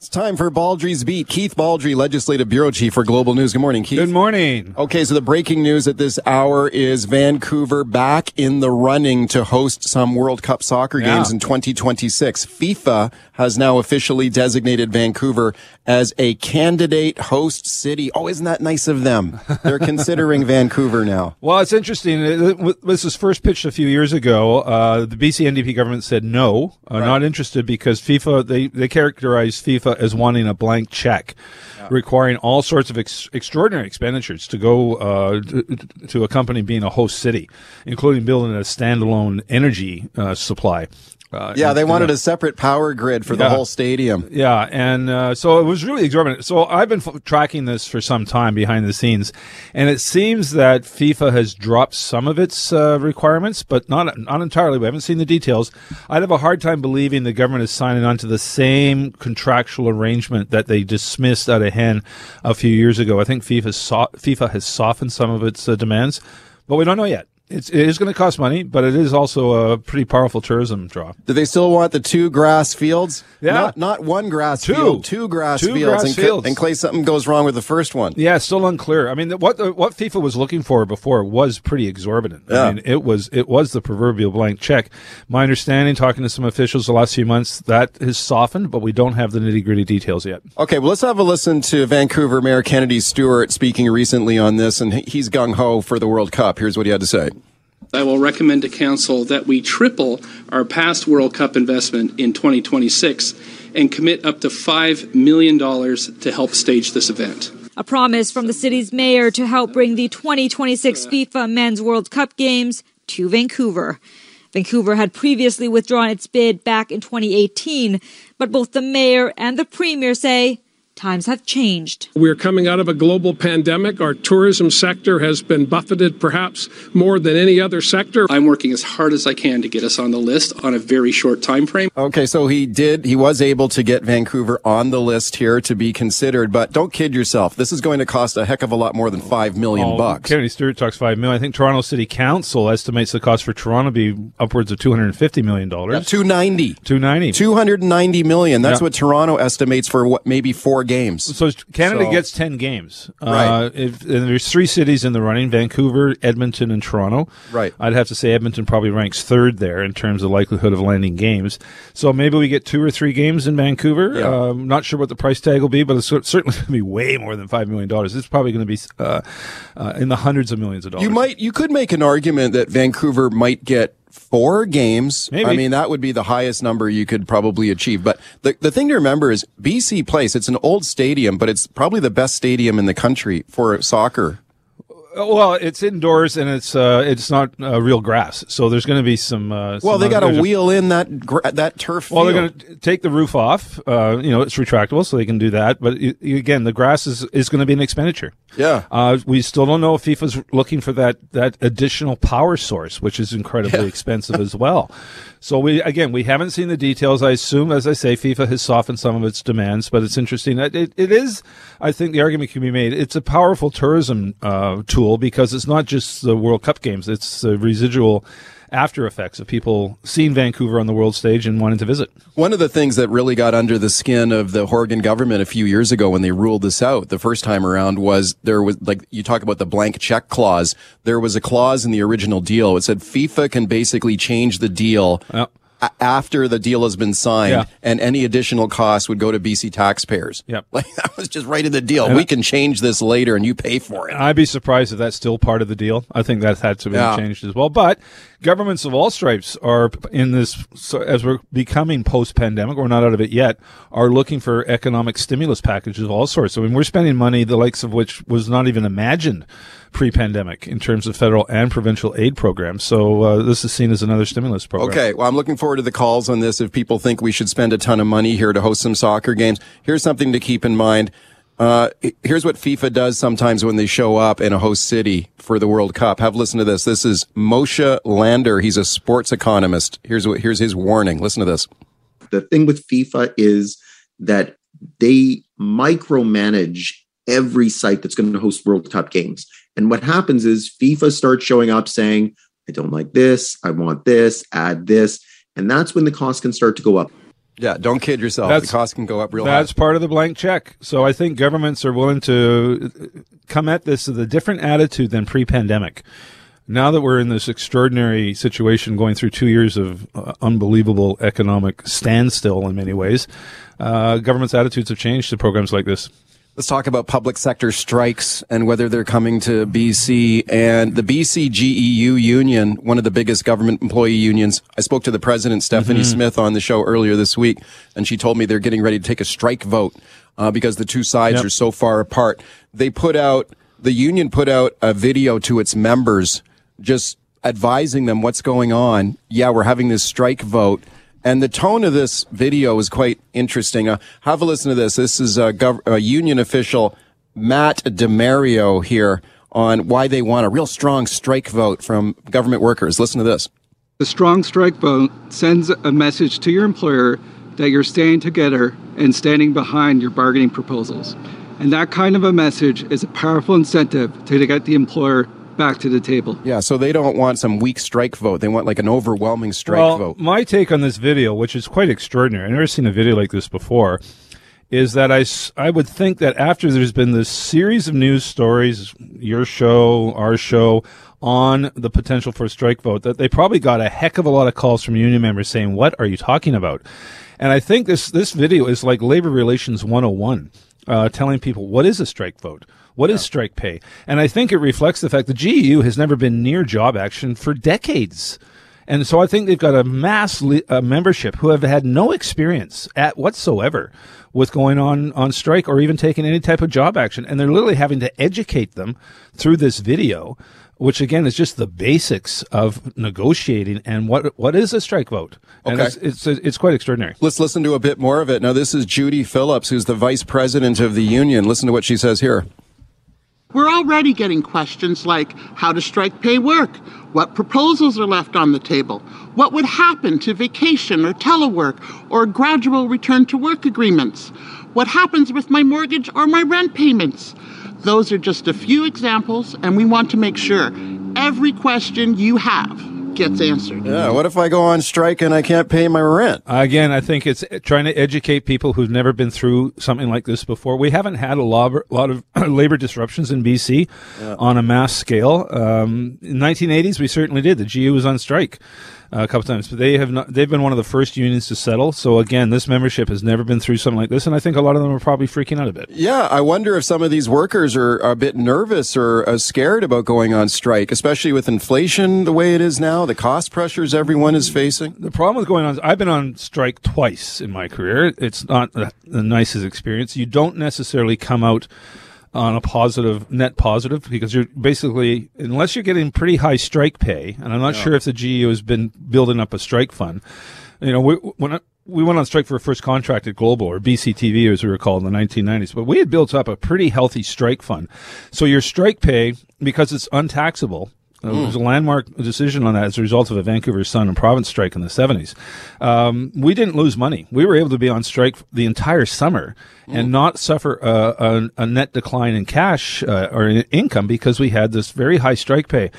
It's time for Baldrey's Beat. Keith Baldrey, Legislative Bureau Chief for Global News. Good morning, Keith. Good morning. Okay, so the breaking news at this hour is Vancouver back in the running to host some World Cup soccer Yeah. games in 2026. FIFA has now officially designated Vancouver as a candidate host city. Oh, isn't that nice of them? They're considering Vancouver now. Well, it's interesting. Uh, This was first pitched a few years ago. Uh, the BC NDP government said no, uh, not interested because FIFA, they, they characterized FIFA as wanting a blank check, requiring all sorts of ex- extraordinary expenditures to go uh, to, to a company being a host city, including building a standalone energy uh, supply. Uh, Yeah, they wanted a separate power grid for the whole stadium. Yeah, and uh, so it was really exorbitant. So I've been f- tracking this for some time behind the scenes, and it seems that FIFA has dropped some of its uh, requirements, but not not entirely. We haven't seen the details. I'd have a hard time believing the government is signing on to the same contractual arrangement that they dismissed out of hand a few years ago. I think FIFA so- FIFA has softened some of its uh, demands, but we don't know yet. It's, it is going to cost money, but it is also a pretty powerful tourism draw. Do they still want the two grass fields? Yeah. Not, not one grass Two. field, two grass Two fields. grass in, fields. in case something goes wrong with the first one. Yeah, still unclear. I mean, what what FIFA was looking for before was pretty exorbitant. Yeah. I mean, it was it was the proverbial blank check. My understanding, talking to some officials the last few months, that has softened, but we don't have the nitty gritty details yet. Okay, well, let's have a listen to Vancouver Mayor Kennedy Stewart speaking recently on this, and he's gung ho for the World Cup. Here's what he had to say. I will recommend to Council that we triple our past World Cup investment in 2026 and commit up to $5 million to help stage this event. A promise from the city's mayor to help bring the 2026 FIFA Men's World Cup games to Vancouver. Vancouver had previously withdrawn its bid back in 2018, but both the mayor and the premier say times have changed. We're coming out of a global pandemic. Our tourism sector has been buffeted perhaps more than any other sector. I'm working as hard as I can to get us on the list on a very short time frame. Okay, so he did, he was able to get Vancouver on the list here to be considered, but don't kid yourself. This is going to cost a heck of a lot more than five million Oh, bucks. Kennedy Stewart talks five million. I think Toronto City Council estimates the cost for Toronto to be upwards of two hundred and fifty million dollars. 290. Two ninety. 290 million. That's Yeah. what Toronto estimates for what, maybe four games. So Canada So- gets ten games. Right. Uh, if, and there's three cities in the running: Vancouver, Edmonton, and Toronto. Right. I'd have to say Edmonton probably ranks third there in terms of likelihood of landing games. So maybe we get two or three games in Vancouver. Yeah. Um, not sure what the price tag will be, but it's certainly going to be way more than five million dollars. It's probably going to be uh, uh, in the hundreds of millions of dollars. You might, you could make an argument that Vancouver might get four games. Maybe. I mean, that would be the highest number you could probably achieve. But the, the thing to remember is BC Place, it's an old stadium, but it's probably the best stadium in the country for soccer. Well, it's indoors and it's uh, it's not uh, real grass, so there's going to be some. Uh, Well, some- they got to wheel in that gra- that turf. Well, field. they're going to take the roof off. Uh, you know, it's retractable, so they can do that. But again, the grass is, is going to be an expenditure. Yeah. Uh, we still don't know if FIFA's looking for that that additional power source, which is incredibly expensive as well. So we again, we haven't seen the details. I assume, as I say, FIFA has softened some of its demands, but it's interesting. It, it, it is, I think, the argument can be made. It's a powerful tourism uh, tool because it's not just the World Cup games; it's the residual after effects of people seeing Vancouver on the world stage and wanting to visit. One of the things that really got under the skin of the Horgan government a few years ago when they ruled this out the first time around was there was like you talk about the blank check clause. There was a clause in the original deal. It said FIFA can basically change the deal Yep. After the deal has been signed Yeah. and any additional costs would go to BC taxpayers. Yep. Like that was just right in the deal. we can change this later and you pay for it. I'd be surprised if that's still part of the deal. I think that had to be Yeah. changed as well. But governments of all stripes are in this, so as we're becoming post pandemic, we're not out of it yet, are looking for economic stimulus packages of all sorts. I mean, we're spending money, the likes of which was not even imagined pre pandemic in terms of federal and provincial aid programs. So uh, this is seen as another stimulus program. Okay. Well, I'm looking forward forward to the calls on this if people think we should spend a ton of money here to host some soccer games. Here's something to keep in mind. Uh, here's what FIFA does sometimes when they show up in a host city for the World Cup. Have listen to this. This is Moshe Lander. He's a sports economist. Here's what, here's his warning. Listen to this. The thing with FIFA is that they micromanage every site that's going to host World Cup games. And what happens is FIFA starts showing up saying, I don't like this, I want this, add this. And that's when the cost can start to go up. Yeah, don't kid yourself. That's, the cost can go up real That's high. part of the blank check. So I think governments are willing to come at this with a different attitude than pre-pandemic. Now that we're in this extraordinary situation, going through two years of uh, unbelievable economic standstill in many ways, uh, governments' attitudes have changed to programs like this. Let's talk about public sector strikes and whether they're coming to BC and the BC GEU union, one of the biggest government employee unions. I spoke to the president, Stephanie mm-hmm. Smith, on the show earlier this week, and she told me they're getting ready to take a strike vote uh, because the two sides yep. are so far apart. They put out, the union put out a video to its members just advising them what's going on. Yeah, we're having this strike vote. And the tone of this video is quite interesting. Uh, have a listen to this. This is a, gov- a union official, Matt DeMario, here on why they want a real strong strike vote from government workers. Listen to this. The strong strike vote sends a message to your employer that you're staying together and standing behind your bargaining proposals. And that kind of a message is a powerful incentive to get the employer back to the table. Yeah, so they don't want some weak strike vote. They want like an overwhelming strike well, vote. My take on this video, which is quite extraordinary, I've never seen a video like this before, is that I, I would think that after there's been this series of news stories, your show, our show, on the potential for a strike vote, that they probably got a heck of a lot of calls from union members saying, What are you talking about? And I think this, this video is like labor relations 101, uh, telling people what is a strike vote? What yeah. is strike pay? And I think it reflects the fact the GEU has never been near job action for decades. And so I think they've got a mass le- uh, membership who have had no experience at whatsoever with going on on strike or even taking any type of job action. And they're literally having to educate them through this video, which again is just the basics of negotiating and what what is a strike vote. And okay. it's, it's, it's quite extraordinary. Let's listen to a bit more of it. Now this is Judy Phillips, who's the vice president of the union. Listen to what she says here. We're already getting questions like how does strike pay work? What proposals are left on the table? What would happen to vacation or telework or gradual return to work agreements? What happens with my mortgage or my rent payments? Those are just a few examples, and we want to make sure every question you have gets answered. Yeah. What if I go on strike and I can't pay my rent? Again, I think it's trying to educate people who've never been through something like this before. We haven't had a lot, lot of labor disruptions in BC yeah. on a mass scale. Um, in 1980s, we certainly did. The GEU was on strike a couple times, but they have not. They've been one of the first unions to settle. So again, this membership has never been through something like this, and I think a lot of them are probably freaking out a bit. Yeah, I wonder if some of these workers are, a bit nervous or uh, scared about going on strike, especially with inflation the way it is now, the cost pressures everyone is facing. The problem with going on, I've been on strike twice in my career. It's not the nicest experience. You don't necessarily come out on a positive net positive because you're basically unless you're getting pretty high strike pay, and I'm not yeah. sure if the GEU has been building up a strike fund. You know, we, when I, we went on strike for a first contract at Global or BCTV as we were called in the 1990s, but we had built up a pretty healthy strike fund. So your strike pay, because it's untaxable, There was a landmark decision on that as a result of a Vancouver Sun and Province strike in the 70s. Um, we didn't lose money. We were able to be on strike the entire summer and not suffer a, a, a, net decline in cash uh, or in income because we had this very high strike pay.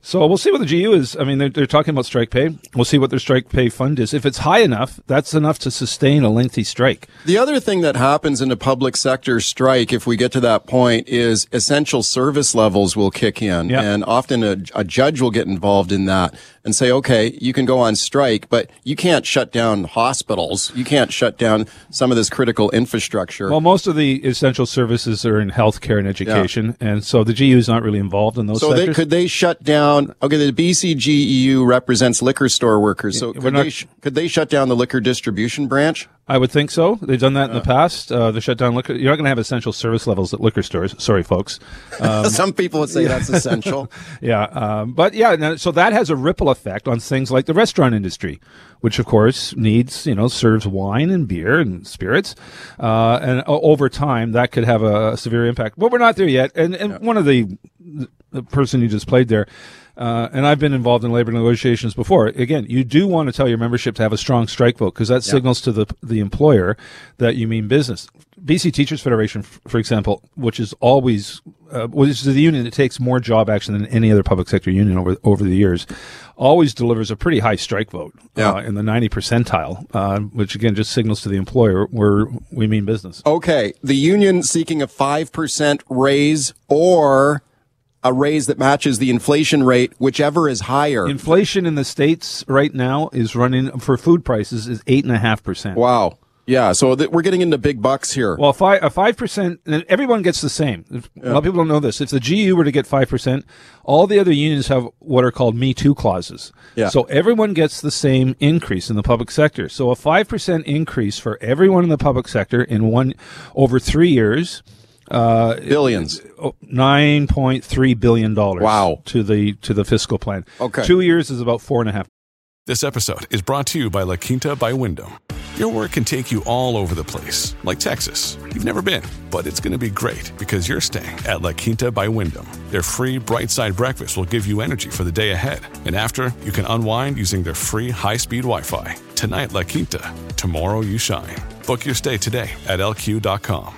So we'll see what the GEU is. I mean, they're, they're, talking about strike pay. We'll see what their strike pay fund is. If it's high enough, that's enough to sustain a lengthy strike. The other thing that happens in a public sector strike, if we get to that point, is essential service levels will kick in. Yep. And often a, a judge will get involved in that and say, okay, you can go on strike, but you can't shut down hospitals. You can't shut down some of this critical infrastructure. Well, most of the essential services are in healthcare and education. Yeah. And so the GEU is not really involved in those so. They, could they shut down. Okay, the BCGEU represents liquor store workers. So could, not, they, could they shut down the liquor distribution branch? I would think so. They've done that in the past. Uh, they shut down liquor. You're not going to have essential service levels at liquor stores. Sorry, folks. Um, Some people would say that's essential. yeah, um, but yeah. So that has a ripple effect effect on things like the restaurant industry, which of course needs, you know, serves wine and beer and spirits. Uh, and over time, that could have a, severe impact. But we're not there yet. And, and yeah. one of the, the person you just played there, uh, and I've been involved in labor negotiations before. Again, you do want to tell your membership to have a strong strike vote because that yeah. signals to the the employer that you mean business. BC Teachers Federation, for example, which is always uh, which is the union that takes more job action than any other public sector union over over the years, always delivers a pretty high strike vote yeah. uh, in the 90 percentile, uh, which again just signals to the employer where we mean business. Okay, the union seeking a five percent raise or a raise that matches the inflation rate, whichever is higher. Inflation in the states right now is running for food prices is eight and a half percent. Wow. Yeah, so th- we're getting into big bucks here. Well, five, a five percent, and everyone gets the same. Yeah. A lot of people don't know this. If the GEU were to get five percent, all the other unions have what are called Me Too clauses. Yeah. So everyone gets the same increase in the public sector. So a five percent increase for everyone in the public sector in one over three years uh, Billions. Oh, nine point three billion dollars. Wow. To the to the fiscal plan. Okay. Two years is about four and a half. This episode is brought to you by La Quinta by Wyndham. Your work can take you all over the place, like Texas. You've never been, but it's going to be great because you're staying at La Quinta by Wyndham. Their free bright side breakfast will give you energy for the day ahead. And after, you can unwind using their free high speed Wi Fi. Tonight, La Quinta. Tomorrow, you shine. Book your stay today at lq.com.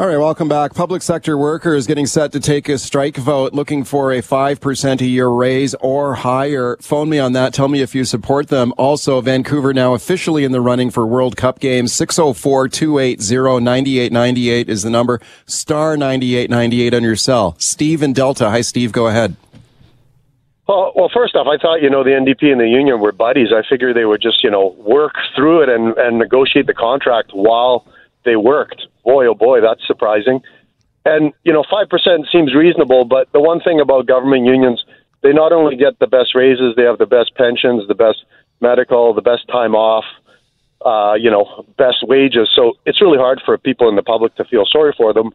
All right, welcome back. Public sector workers getting set to take a strike vote looking for a 5% a year raise or higher. Phone me on that. Tell me if you support them. Also, Vancouver now officially in the running for World Cup games. 604-280-9898 is the number. Star 9898 on your cell. Steve in Delta. Hi, Steve. Go ahead. Well, well, first off, I thought, you know, the NDP and the union were buddies. I figured they would just, you know, work through it and, and negotiate the contract while they worked boy, oh boy, that's surprising. And, you know, 5% seems reasonable, but the one thing about government unions, they not only get the best raises, they have the best pensions, the best medical, the best time off, uh, you know, best wages. So it's really hard for people in the public to feel sorry for them.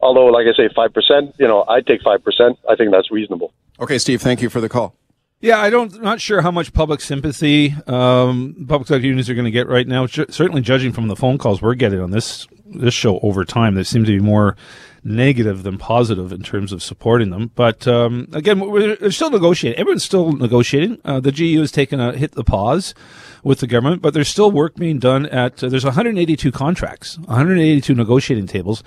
Although, like I say, 5%, you know, I'd take 5%. I think that's reasonable. Okay, Steve, thank you for the call. Yeah, I don't. Not sure how much public sympathy um, public sector unions are going to get right now. certainly, judging from the phone calls we're getting on this this show over time, they seem to be more negative than positive in terms of supporting them. But um, again, we're, still negotiating. Everyone's still negotiating. Uh, the GEU has taken a hit the pause with the government, but there's still work being done at. Uh, there's 182 contracts, 182 negotiating tables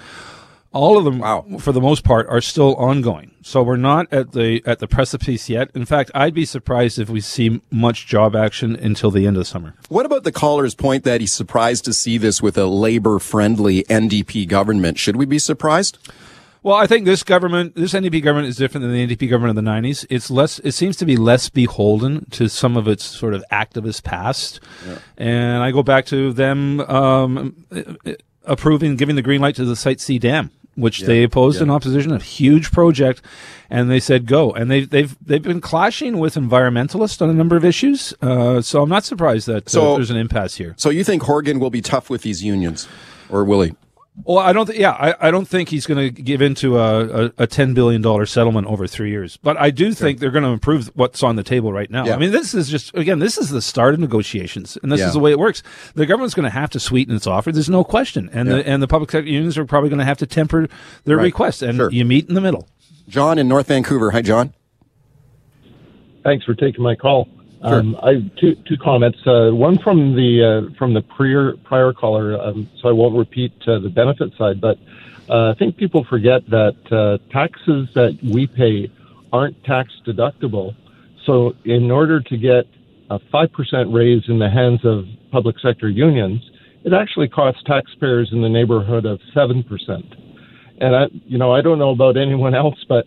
all of them wow. for the most part are still ongoing so we're not at the at the precipice yet in fact i'd be surprised if we see much job action until the end of the summer what about the caller's point that he's surprised to see this with a labor friendly ndp government should we be surprised well, I think this government, this NDP government is different than the NDP government of the 90s. It's less, it seems to be less beholden to some of its sort of activist past. Yeah. And I go back to them, um, approving, giving the green light to the Site C dam which yeah, they opposed yeah. in opposition, a huge project, and they said go. And they've they've they've been clashing with environmentalists on a number of issues. Uh, so I'm not surprised that uh, so, there's an impasse here. So you think Horgan will be tough with these unions, or will he? Well, I don't. Th- yeah, I, I don't think he's going to give into a, a, a, ten billion dollar settlement over three years. But I do think they're going to improve what's on the table right now. Yeah. I mean, this is just again, this is the start of negotiations, and this yeah. is the way it works. The government's going to have to sweeten its offer. There's no question, and yeah. the and the public sector unions are probably going to have to temper their right. requests, and sure. you meet in the middle. John in North Vancouver. Hi, John. Thanks for taking my call. Um, I two two comments. Uh, one from the uh, from the prior prior caller. Um, so I won't repeat uh, the benefit side, but uh, I think people forget that uh, taxes that we pay aren't tax deductible. So in order to get a five percent raise in the hands of public sector unions, it actually costs taxpayers in the neighborhood of seven percent. And I, you know, I don't know about anyone else, but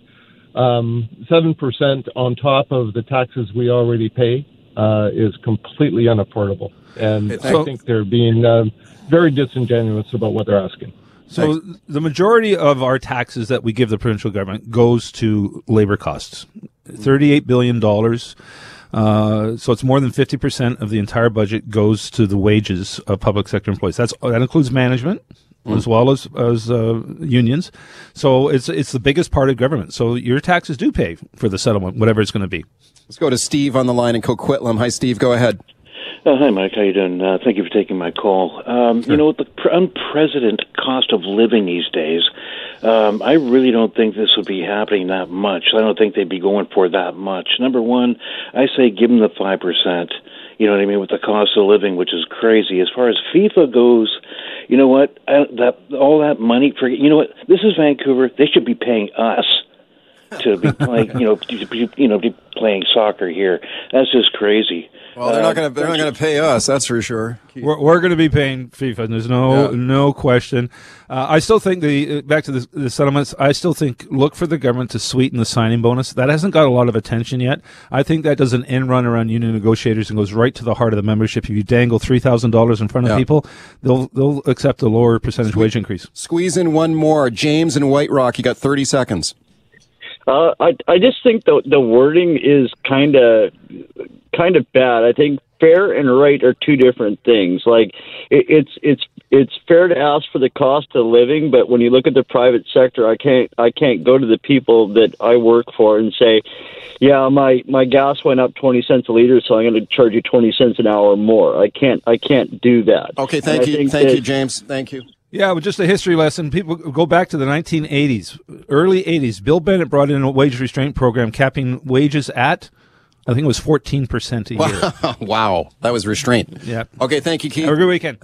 um, seven percent on top of the taxes we already pay uh, is completely unaffordable, and I think they're being um, very disingenuous about what they're asking. So the majority of our taxes that we give the provincial government goes to labor costs, thirty-eight billion dollars. Uh, so it's more than fifty percent of the entire budget goes to the wages of public sector employees. That's that includes management Mm. as well as as uh, unions. So it's it's the biggest part of government. So your taxes do pay for the settlement, whatever it's going to be. Let's go to Steve on the line in Coquitlam. Hi, Steve. Go ahead. Uh, hi, Mike. How you doing? Uh, thank you for taking my call. Um, You know, the pr- unprecedented cost of living these days. Um, I really don't think this would be happening that much. I don't think they'd be going for that much. Number one, I say give them the five percent. You know what I mean with the cost of living, which is crazy. As far as FIFA goes, you know what? I, that all that money for you know what? This is Vancouver. They should be paying us to be playing. you know, to you know, be playing soccer here. That's just crazy. Well, they're Uh, not going to they're not going to pay us. That's for sure. We're, we're going to be paying FIFA. and There's no Yeah. no question. Uh, I still think the uh, back to the, the settlements. I still think look for the government to sweeten the signing bonus. That hasn't got a lot of attention yet. I think that does an end run around union negotiators and goes right to the heart of the membership. If you dangle three thousand dollars in front of Yeah. people, they'll they'll accept a lower percentage wage increase. Squeeze in one more. James in White Rock. You got thirty seconds. Uh, I I just think the the wording is kind of kind of bad. I think fair and right are two different things. Like it, it's it's it's fair to ask for the cost of living, but when you look at the private sector, I can't I can't go to the people that I work for and say, yeah, my my gas went up twenty cents a liter, so I'm going to charge you twenty cents an hour more. I can't I can't do that. Okay, thank I you, thank that- you, James. Thank you. Yeah, but just a history lesson. People go back to the 1980s, early 80s. Bill Bennett brought in a wage restraint program capping wages at, I think it was 14% a year. wow, that was restraint. Yeah. Okay, thank you, Keith. Have a good weekend.